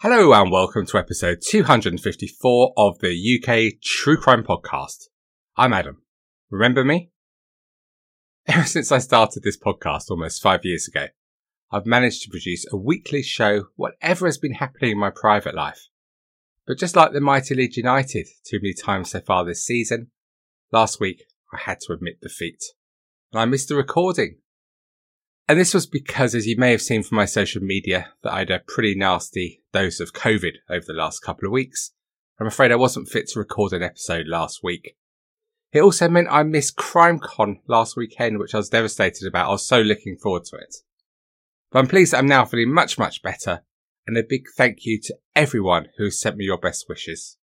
Hello and welcome to episode 254 of the UK True Crime Podcast. I'm Adam. Remember me? Ever since I started this podcast almost five years ago, I've managed to produce a weekly show, whatever has been happening in my private life. But just like the mighty Leeds United too many times so far this season, last week I had to admit defeat. And I missed the recording and this was because, as you may have seen from my social media, that I had a pretty nasty dose of COVID over the last couple of weeks. I'm afraid I wasn't fit to record an episode last week. It also meant I missed CrimeCon last weekend, which I was devastated about. I was so looking forward to it. But I'm pleased that I'm now feeling much, much better. And a big thank you to everyone who sent me your best wishes.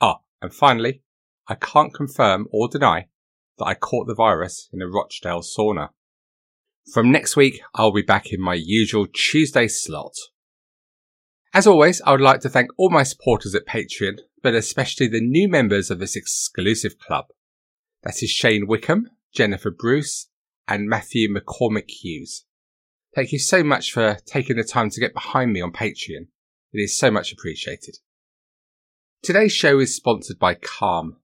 Ah, and finally, I can't confirm or deny that I caught the virus in a Rochdale sauna. From next week, I'll be back in my usual Tuesday slot. As always, I would like to thank all my supporters at Patreon, but especially the new members of this exclusive club. That is Shane Wickham, Jennifer Bruce, and Matthew McCormick Hughes. Thank you so much for taking the time to get behind me on Patreon. It is so much appreciated. Today's show is sponsored by Calm.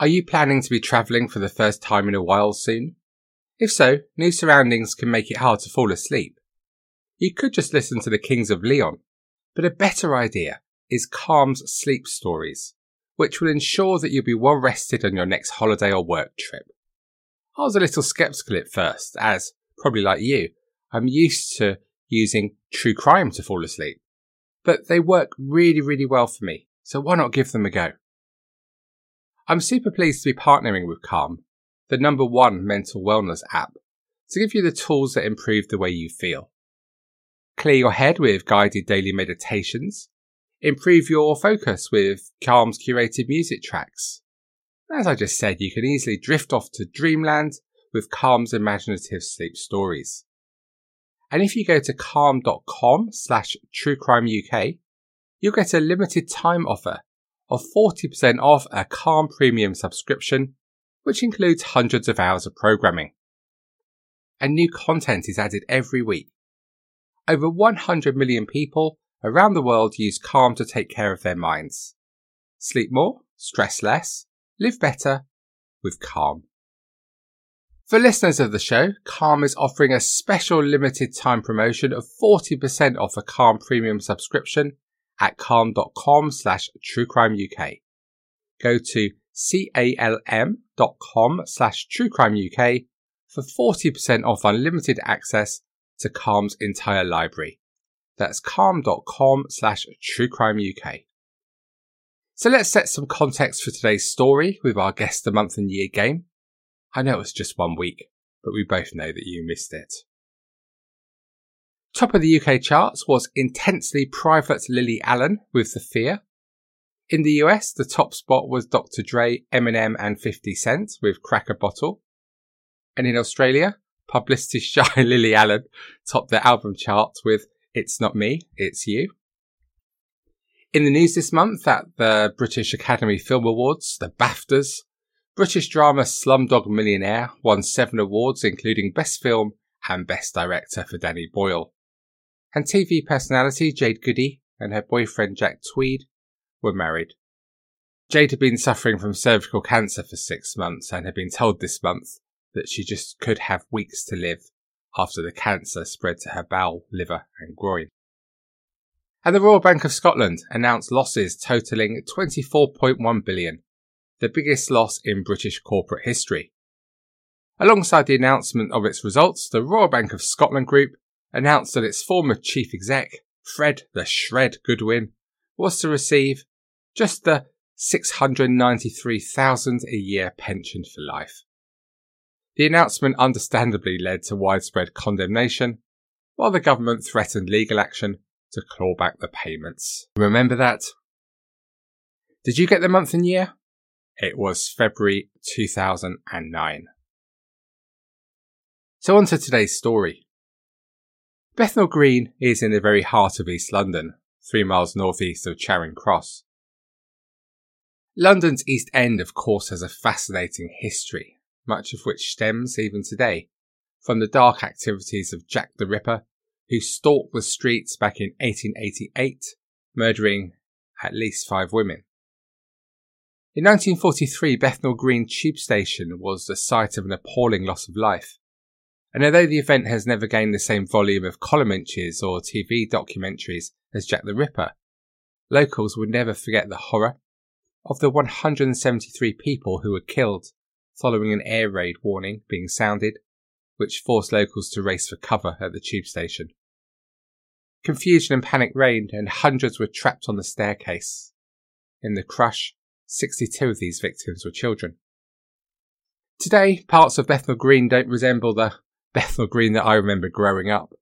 Are you planning to be travelling for the first time in a while soon? If so, new surroundings can make it hard to fall asleep. You could just listen to the Kings of Leon, but a better idea is Calm's sleep stories, which will ensure that you'll be well rested on your next holiday or work trip. I was a little skeptical at first, as, probably like you, I'm used to using true crime to fall asleep. But they work really, really well for me, so why not give them a go? I'm super pleased to be partnering with Calm the number one mental wellness app, to give you the tools that improve the way you feel. Clear your head with guided daily meditations. Improve your focus with Calm's curated music tracks. As I just said, you can easily drift off to dreamland with Calm's imaginative sleep stories. And if you go to calm.com slash truecrimeuk, you'll get a limited time offer of 40% off a Calm premium subscription which includes hundreds of hours of programming. And new content is added every week. Over 100 million people around the world use Calm to take care of their minds. Sleep more, stress less, live better with Calm. For listeners of the show, Calm is offering a special limited time promotion of 40% off a Calm premium subscription at calm.com slash truecrimeuk. Go to calm.com slash truecrimeuk for 40% off unlimited access to Calm's entire library. That's calm.com slash truecrimeuk. So let's set some context for today's story with our guest the month and year game. I know it was just one week, but we both know that you missed it. Top of the UK charts was intensely private Lily Allen with The Fear, in the US, the top spot was Dr. Dre, Eminem, and 50 Cent with Crack a Bottle. And in Australia, publicity shy Lily Allen topped the album chart with It's Not Me, It's You. In the news this month at the British Academy Film Awards, the BAFTAs, British drama Slumdog Millionaire won seven awards, including Best Film and Best Director for Danny Boyle. And TV personality Jade Goody and her boyfriend Jack Tweed were married. Jade had been suffering from cervical cancer for six months and had been told this month that she just could have weeks to live after the cancer spread to her bowel, liver, and groin. And the Royal Bank of Scotland announced losses totaling 24.1 billion, the biggest loss in British corporate history. Alongside the announcement of its results, the Royal Bank of Scotland Group announced that its former chief exec, Fred the Shred Goodwin, was to receive just the 693,000 a year pension for life. The announcement understandably led to widespread condemnation, while the government threatened legal action to claw back the payments. Remember that? Did you get the month and year? It was February 2009. So on to today's story. Bethnal Green is in the very heart of East London, three miles northeast of Charing Cross. London's East End, of course, has a fascinating history, much of which stems even today from the dark activities of Jack the Ripper, who stalked the streets back in 1888, murdering at least five women. In 1943, Bethnal Green Tube Station was the site of an appalling loss of life. And although the event has never gained the same volume of column inches or TV documentaries as Jack the Ripper, locals would never forget the horror of the 173 people who were killed following an air raid warning being sounded, which forced locals to race for cover at the tube station. Confusion and panic reigned, and hundreds were trapped on the staircase. In the crush, 62 of these victims were children. Today, parts of Bethnal Green don't resemble the Bethnal Green that I remember growing up.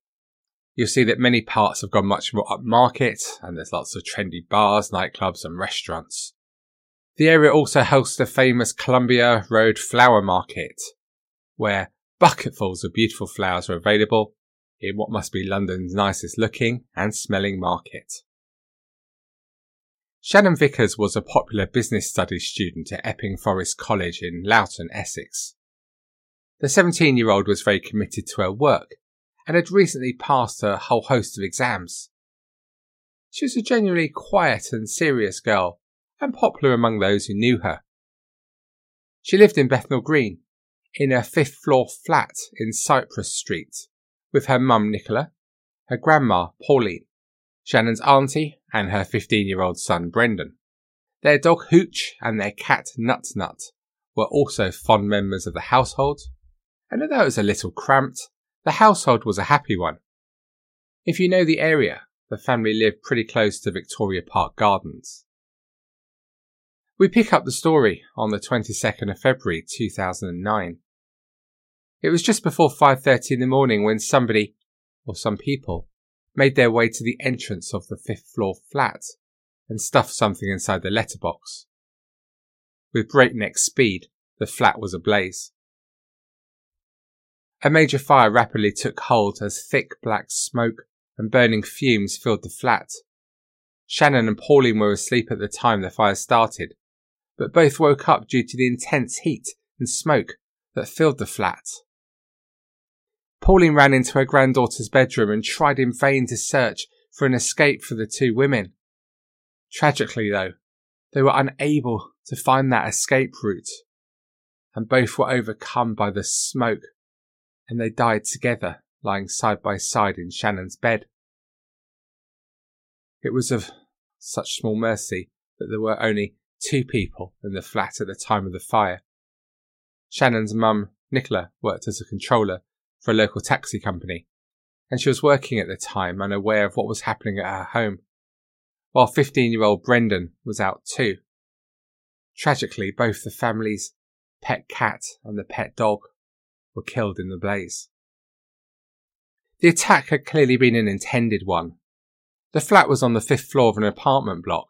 You'll see that many parts have gone much more upmarket, and there's lots of trendy bars, nightclubs, and restaurants. The area also hosts the famous Columbia Road Flower Market, where bucketfuls of beautiful flowers are available in what must be London's nicest looking and smelling market. Shannon Vickers was a popular business studies student at Epping Forest College in Loughton, Essex. The 17 year old was very committed to her work and had recently passed a whole host of exams. She was a genuinely quiet and serious girl and popular among those who knew her. She lived in Bethnal Green, in a fifth floor flat in Cyprus Street, with her mum Nicola, her grandma Pauline, Shannon's auntie, and her 15 year old son Brendan. Their dog Hooch and their cat Nut Nut were also fond members of the household, and although it was a little cramped, the household was a happy one. If you know the area, the family lived pretty close to Victoria Park Gardens. We pick up the story on the 22nd of February 2009. It was just before 5:30 in the morning when somebody or some people made their way to the entrance of the fifth floor flat and stuffed something inside the letterbox. With breakneck speed, the flat was ablaze. A major fire rapidly took hold as thick black smoke and burning fumes filled the flat. Shannon and Pauline were asleep at the time the fire started, but both woke up due to the intense heat and smoke that filled the flat. Pauline ran into her granddaughter's bedroom and tried in vain to search for an escape for the two women. Tragically, though, they were unable to find that escape route, and both were overcome by the smoke, and they died together, lying side by side in Shannon's bed. It was of such small mercy that there were only two people in the flat at the time of the fire. Shannon's mum, Nicola, worked as a controller for a local taxi company, and she was working at the time unaware of what was happening at her home, while 15 year old Brendan was out too. Tragically, both the family's pet cat and the pet dog were killed in the blaze. The attack had clearly been an intended one. The flat was on the fifth floor of an apartment block,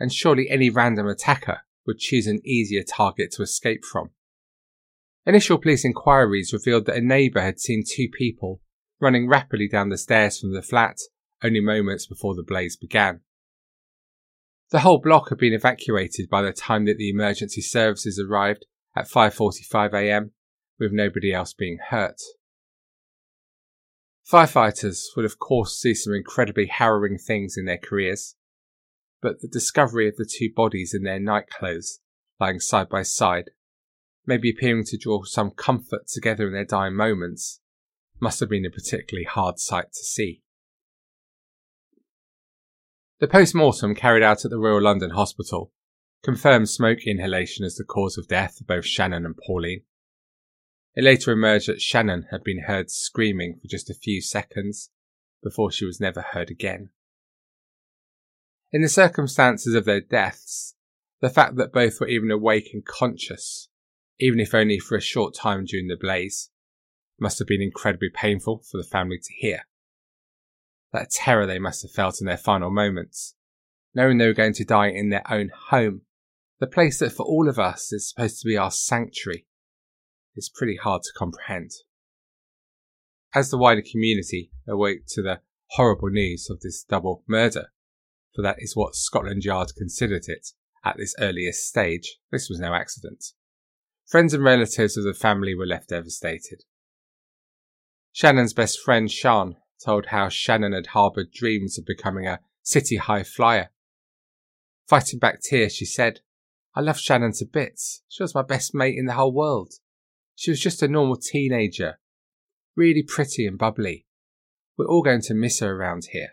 and surely any random attacker would choose an easier target to escape from. Initial police inquiries revealed that a neighbour had seen two people running rapidly down the stairs from the flat only moments before the blaze began. The whole block had been evacuated by the time that the emergency services arrived at 5:45 a.m. with nobody else being hurt. Firefighters would of course see some incredibly harrowing things in their careers, but the discovery of the two bodies in their night clothes lying side by side maybe appearing to draw some comfort together in their dying moments, must have been a particularly hard sight to see. The post mortem carried out at the Royal London Hospital confirmed smoke inhalation as the cause of death for both Shannon and Pauline. It later emerged that Shannon had been heard screaming for just a few seconds before she was never heard again. In the circumstances of their deaths, the fact that both were even awake and conscious even if only for a short time during the blaze, must have been incredibly painful for the family to hear. That terror they must have felt in their final moments, knowing they were going to die in their own home, the place that for all of us is supposed to be our sanctuary, is pretty hard to comprehend. As the wider community awoke to the horrible news of this double murder, for that is what Scotland Yard considered it at this earliest stage, this was no accident. Friends and relatives of the family were left devastated. Shannon's best friend Sian told how Shannon had harboured dreams of becoming a city high flyer. Fighting back tears, she said, I love Shannon to bits. She was my best mate in the whole world. She was just a normal teenager, really pretty and bubbly. We're all going to miss her around here.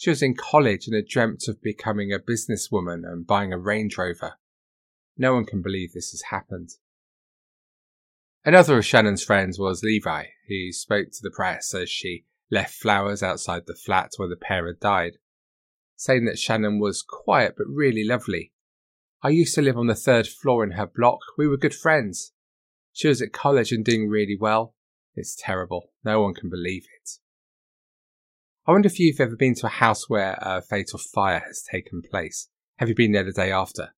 She was in college and had dreamt of becoming a businesswoman and buying a Range Rover. No one can believe this has happened. Another of Shannon's friends was Levi, who spoke to the press as she left flowers outside the flat where the pair had died, saying that Shannon was quiet but really lovely. I used to live on the third floor in her block. We were good friends. She was at college and doing really well. It's terrible. No one can believe it. I wonder if you've ever been to a house where a fatal fire has taken place. Have you been there the day after?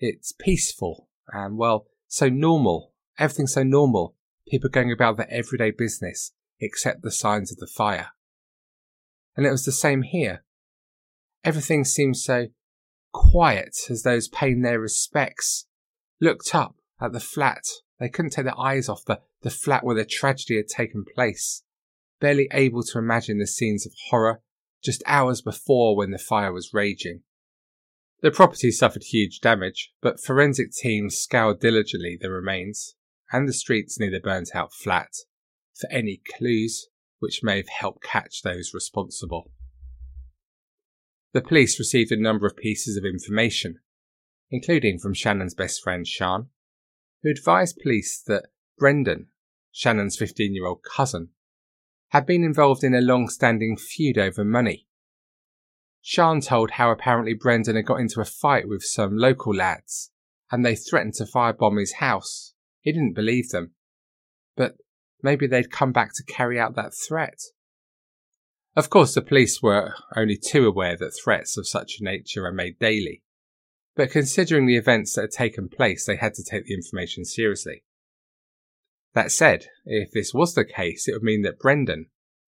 It's peaceful and, well, so normal. Everything's so normal. People going about their everyday business, except the signs of the fire. And it was the same here. Everything seemed so quiet as those paying their respects looked up at the flat. They couldn't take their eyes off the, the flat where the tragedy had taken place, barely able to imagine the scenes of horror just hours before when the fire was raging. The property suffered huge damage, but forensic teams scoured diligently the remains and the streets near the burnt out flat for any clues which may have helped catch those responsible. The police received a number of pieces of information, including from Shannon's best friend Sian, who advised police that Brendan, Shannon's 15 year old cousin, had been involved in a long standing feud over money Sian told how apparently Brendan had got into a fight with some local lads, and they threatened to firebomb his house. He didn't believe them. But maybe they'd come back to carry out that threat. Of course, the police were only too aware that threats of such a nature are made daily. But considering the events that had taken place, they had to take the information seriously. That said, if this was the case, it would mean that Brendan,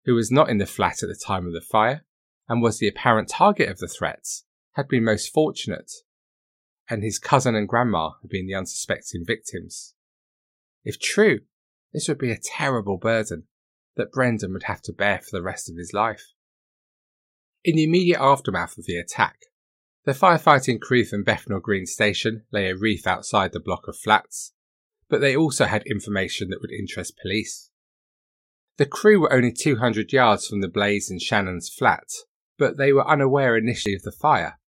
who was not in the flat at the time of the fire, and was the apparent target of the threats, had been most fortunate, and his cousin and grandma had been the unsuspecting victims. If true, this would be a terrible burden that Brendan would have to bear for the rest of his life. In the immediate aftermath of the attack, the firefighting crew from Bethnal Green Station lay a reef outside the block of flats, but they also had information that would interest police. The crew were only 200 yards from the blaze in Shannon's flat, but they were unaware initially of the fire.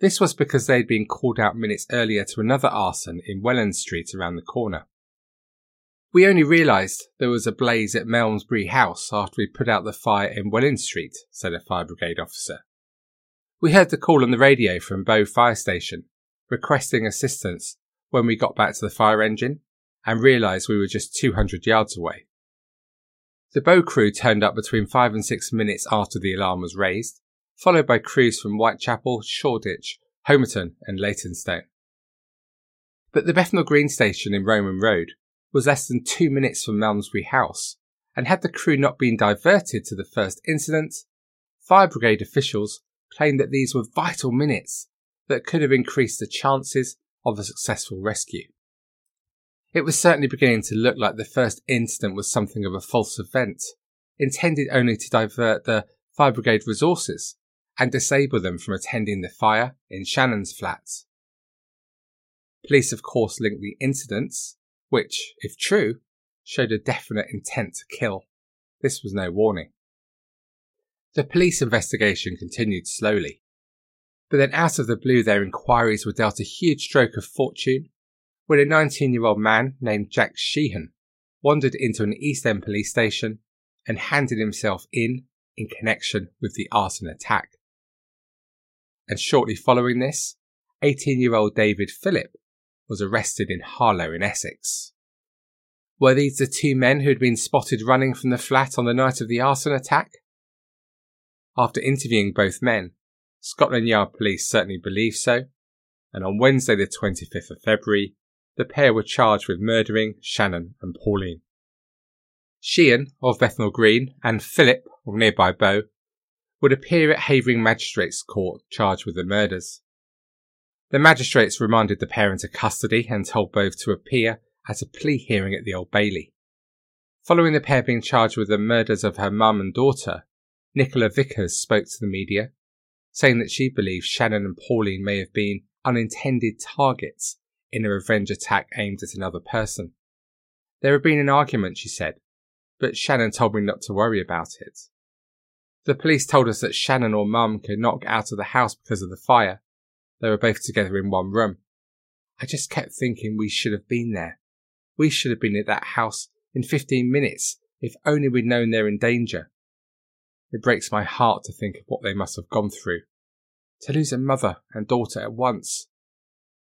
This was because they had been called out minutes earlier to another arson in Welland Street around the corner. We only realised there was a blaze at Malmesbury House after we put out the fire in Welland Street, said a fire brigade officer. We heard the call on the radio from Bow Fire Station, requesting assistance when we got back to the fire engine and realised we were just 200 yards away. The bow crew turned up between five and six minutes after the alarm was raised, followed by crews from Whitechapel, Shoreditch, Homerton, and Leytonstone. But the Bethnal Green station in Roman Road was less than two minutes from Malmesbury House, and had the crew not been diverted to the first incident, fire brigade officials claimed that these were vital minutes that could have increased the chances of a successful rescue. It was certainly beginning to look like the first incident was something of a false event, intended only to divert the fire brigade resources and disable them from attending the fire in Shannon's flats. Police, of course, linked the incidents, which, if true, showed a definite intent to kill. This was no warning. The police investigation continued slowly, but then out of the blue their inquiries were dealt a huge stroke of fortune when a 19 year old man named Jack Sheehan wandered into an East End police station and handed himself in in connection with the arson attack. And shortly following this, 18 year old David Phillip was arrested in Harlow in Essex. Were these the two men who had been spotted running from the flat on the night of the arson attack? After interviewing both men, Scotland Yard police certainly believe so, and on Wednesday, the 25th of February, the pair were charged with murdering Shannon and Pauline. Sheehan of Bethnal Green and Philip of nearby Bow would appear at Havering Magistrates Court charged with the murders. The magistrates remanded the pair into custody and told both to appear at a plea hearing at the Old Bailey. Following the pair being charged with the murders of her mum and daughter, Nicola Vickers spoke to the media, saying that she believes Shannon and Pauline may have been unintended targets in a revenge attack aimed at another person. There had been an argument, she said, but Shannon told me not to worry about it. The police told us that Shannon or Mum could not get out of the house because of the fire. They were both together in one room. I just kept thinking we should have been there. We should have been at that house in 15 minutes if only we'd known they're in danger. It breaks my heart to think of what they must have gone through. To lose a mother and daughter at once.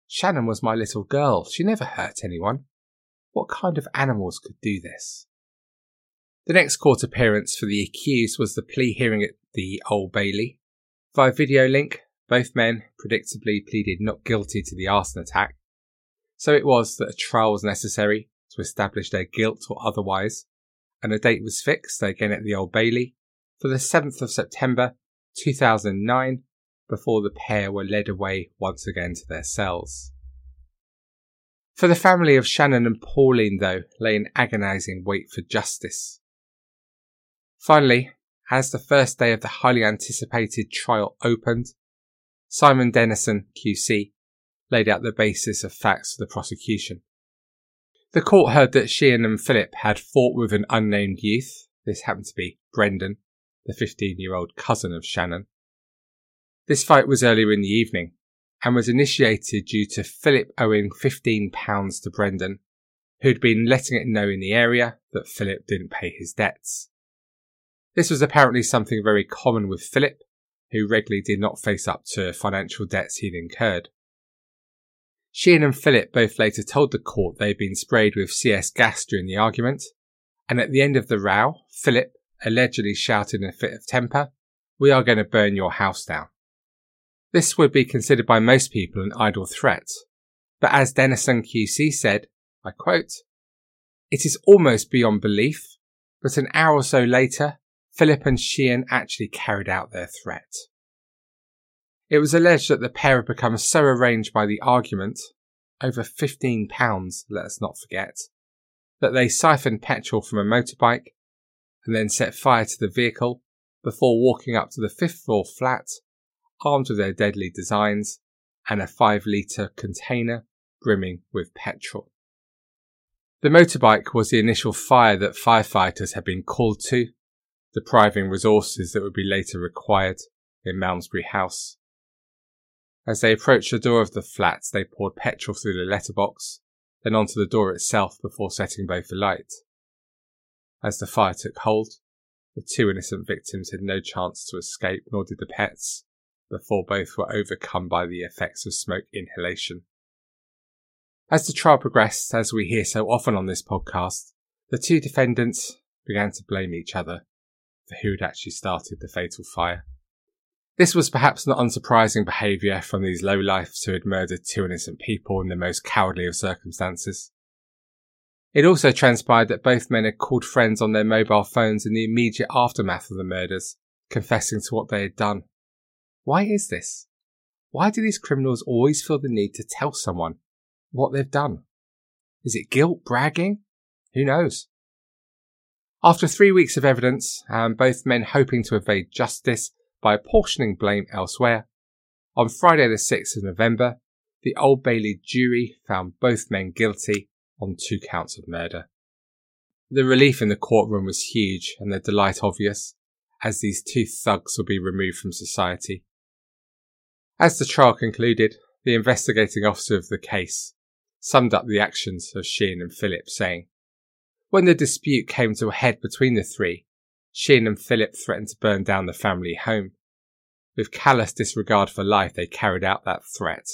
Shannon was my little girl. She never hurt anyone. What kind of animals could do this? The next court appearance for the accused was the plea hearing at the Old Bailey. Via video link, both men predictably pleaded not guilty to the arson attack. So it was that a trial was necessary to establish their guilt or otherwise, and a date was fixed again at the Old Bailey for the 7th of September 2009 before the pair were led away once again to their cells. For the family of Shannon and Pauline, though, lay an agonising wait for justice. Finally, as the first day of the highly anticipated trial opened, Simon Dennison, QC, laid out the basis of facts for the prosecution. The court heard that Sheehan and Philip had fought with an unnamed youth. This happened to be Brendan, the 15 year old cousin of Shannon. This fight was earlier in the evening and was initiated due to Philip owing £15 to Brendan, who'd been letting it know in the area that Philip didn't pay his debts. This was apparently something very common with Philip, who regularly did not face up to financial debts he'd incurred. Sheehan and Philip both later told the court they had been sprayed with CS gas during the argument, and at the end of the row, Philip allegedly shouted in a fit of temper, We are going to burn your house down. This would be considered by most people an idle threat, but as Dennison QC said, I quote, It is almost beyond belief, but an hour or so later, Philip and Sheehan actually carried out their threat. It was alleged that the pair had become so arranged by the argument, over £15, let us not forget, that they siphoned petrol from a motorbike and then set fire to the vehicle before walking up to the fifth floor flat, armed with their deadly designs and a five litre container brimming with petrol. The motorbike was the initial fire that firefighters had been called to, depriving resources that would be later required in Malmesbury House. As they approached the door of the flat, they poured petrol through the letterbox, then onto the door itself before setting both alight. As the fire took hold, the two innocent victims had no chance to escape, nor did the pets, before both were overcome by the effects of smoke inhalation. As the trial progressed, as we hear so often on this podcast, the two defendants began to blame each other for who had actually started the fatal fire. This was perhaps not unsurprising behaviour from these lowlifes who had murdered two innocent people in the most cowardly of circumstances. It also transpired that both men had called friends on their mobile phones in the immediate aftermath of the murders, confessing to what they had done. Why is this? Why do these criminals always feel the need to tell someone what they've done? Is it guilt, bragging? Who knows? After three weeks of evidence, and both men hoping to evade justice, by apportioning blame elsewhere. On Friday, the 6th of November, the Old Bailey jury found both men guilty on two counts of murder. The relief in the courtroom was huge and the delight obvious, as these two thugs would be removed from society. As the trial concluded, the investigating officer of the case summed up the actions of Sheehan and Philip, saying, When the dispute came to a head between the three, Sheehan and Philip threatened to burn down the family home. With callous disregard for life, they carried out that threat,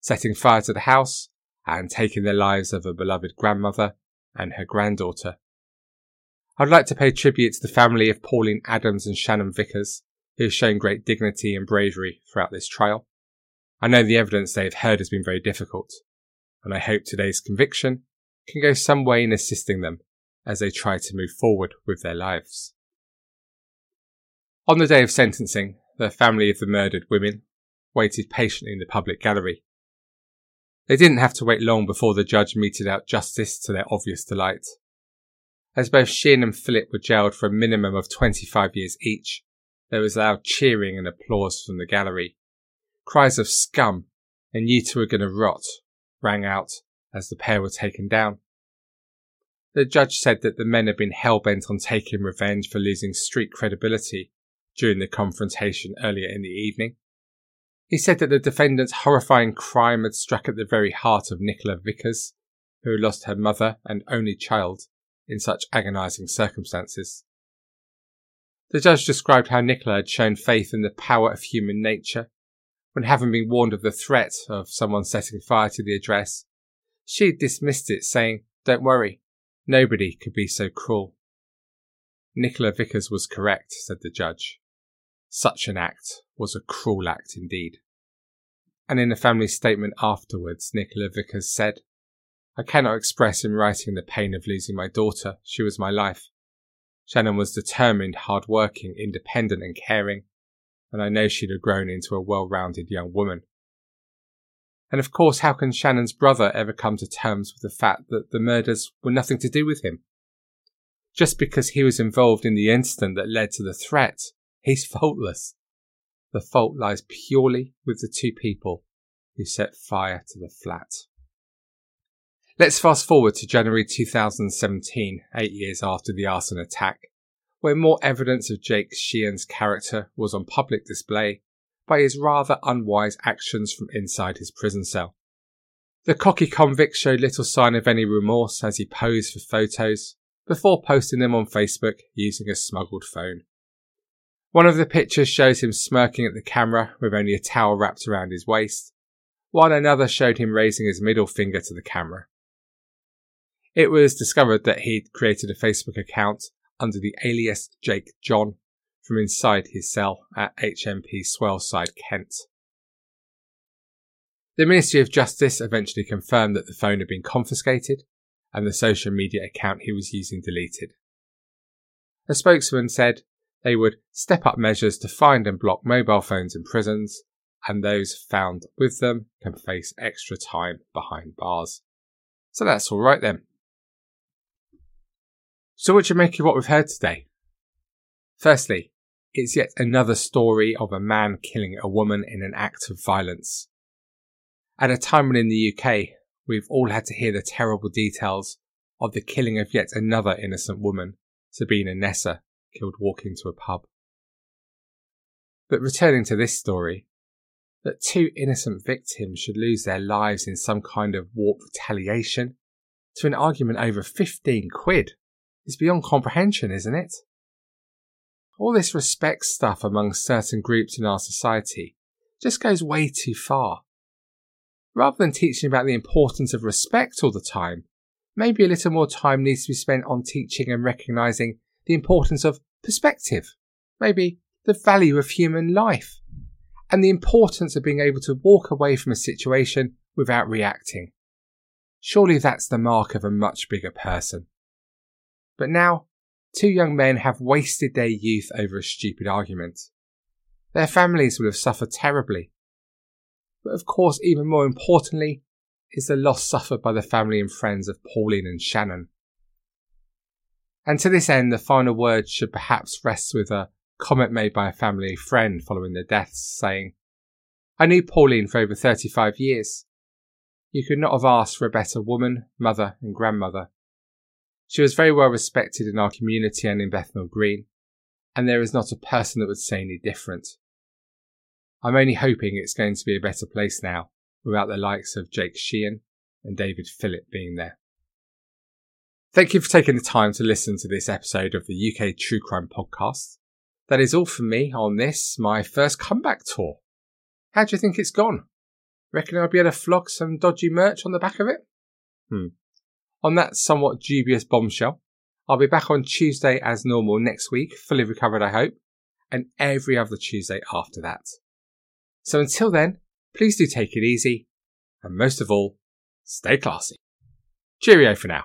setting fire to the house and taking the lives of a beloved grandmother and her granddaughter. I'd like to pay tribute to the family of Pauline Adams and Shannon Vickers who have shown great dignity and bravery throughout this trial. I know the evidence they have heard has been very difficult, and I hope today's conviction can go some way in assisting them as they try to move forward with their lives. On the day of sentencing, the family of the murdered women waited patiently in the public gallery. They didn't have to wait long before the judge meted out justice to their obvious delight. As both Sheehan and Philip were jailed for a minimum of 25 years each, there was loud cheering and applause from the gallery. Cries of scum and you two are going to rot rang out as the pair were taken down. The judge said that the men had been hell bent on taking revenge for losing street credibility during the confrontation earlier in the evening. He said that the defendant's horrifying crime had struck at the very heart of Nicola Vickers, who lost her mother and only child in such agonising circumstances. The judge described how Nicola had shown faith in the power of human nature when, having been warned of the threat of someone setting fire to the address, she dismissed it, saying, Don't worry, nobody could be so cruel. Nicola Vickers was correct, said the judge. Such an act was a cruel act indeed. And in a family statement afterwards, Nicola Vickers said, I cannot express in writing the pain of losing my daughter. She was my life. Shannon was determined, hard working, independent, and caring, and I know she'd have grown into a well rounded young woman. And of course, how can Shannon's brother ever come to terms with the fact that the murders were nothing to do with him? Just because he was involved in the incident that led to the threat He's faultless. The fault lies purely with the two people who set fire to the flat. Let's fast forward to January 2017, eight years after the arson attack, where more evidence of Jake Sheehan's character was on public display by his rather unwise actions from inside his prison cell. The cocky convict showed little sign of any remorse as he posed for photos before posting them on Facebook using a smuggled phone. One of the pictures shows him smirking at the camera with only a towel wrapped around his waist, while another showed him raising his middle finger to the camera. It was discovered that he'd created a Facebook account under the alias Jake John from inside his cell at HMP Swaleside, Kent. The Ministry of Justice eventually confirmed that the phone had been confiscated and the social media account he was using deleted. A spokesman said they would step up measures to find and block mobile phones in prisons, and those found with them can face extra time behind bars. So that's all right then. So, what you make of what we've heard today? Firstly, it's yet another story of a man killing a woman in an act of violence. At a time when in the UK, we've all had to hear the terrible details of the killing of yet another innocent woman, Sabina Nessa, killed walking to a pub. But returning to this story, that two innocent victims should lose their lives in some kind of warped retaliation to an argument over 15 quid is beyond comprehension, isn't it? All this respect stuff among certain groups in our society just goes way too far. Rather than teaching about the importance of respect all the time, maybe a little more time needs to be spent on teaching and recognizing the importance of perspective, maybe the value of human life, and the importance of being able to walk away from a situation without reacting. Surely that's the mark of a much bigger person. But now, two young men have wasted their youth over a stupid argument. Their families will have suffered terribly. But of course, even more importantly, is the loss suffered by the family and friends of Pauline and Shannon. And to this end, the final word should perhaps rest with a comment made by a family friend following their deaths, saying, I knew Pauline for over 35 years. You could not have asked for a better woman, mother, and grandmother. She was very well respected in our community and in Bethnal Green, and there is not a person that would say any different. I'm only hoping it's going to be a better place now, without the likes of Jake Sheehan and David Phillip being there. Thank you for taking the time to listen to this episode of the UK True Crime Podcast. That is all for me on this, my first comeback tour. How do you think it's gone? Reckon I'll be able to flog some dodgy merch on the back of it? Hmm. On that somewhat dubious bombshell, I'll be back on Tuesday as normal next week, fully recovered I hope, and every other Tuesday after that. So until then, please do take it easy, and most of all, stay classy. Cheerio for now.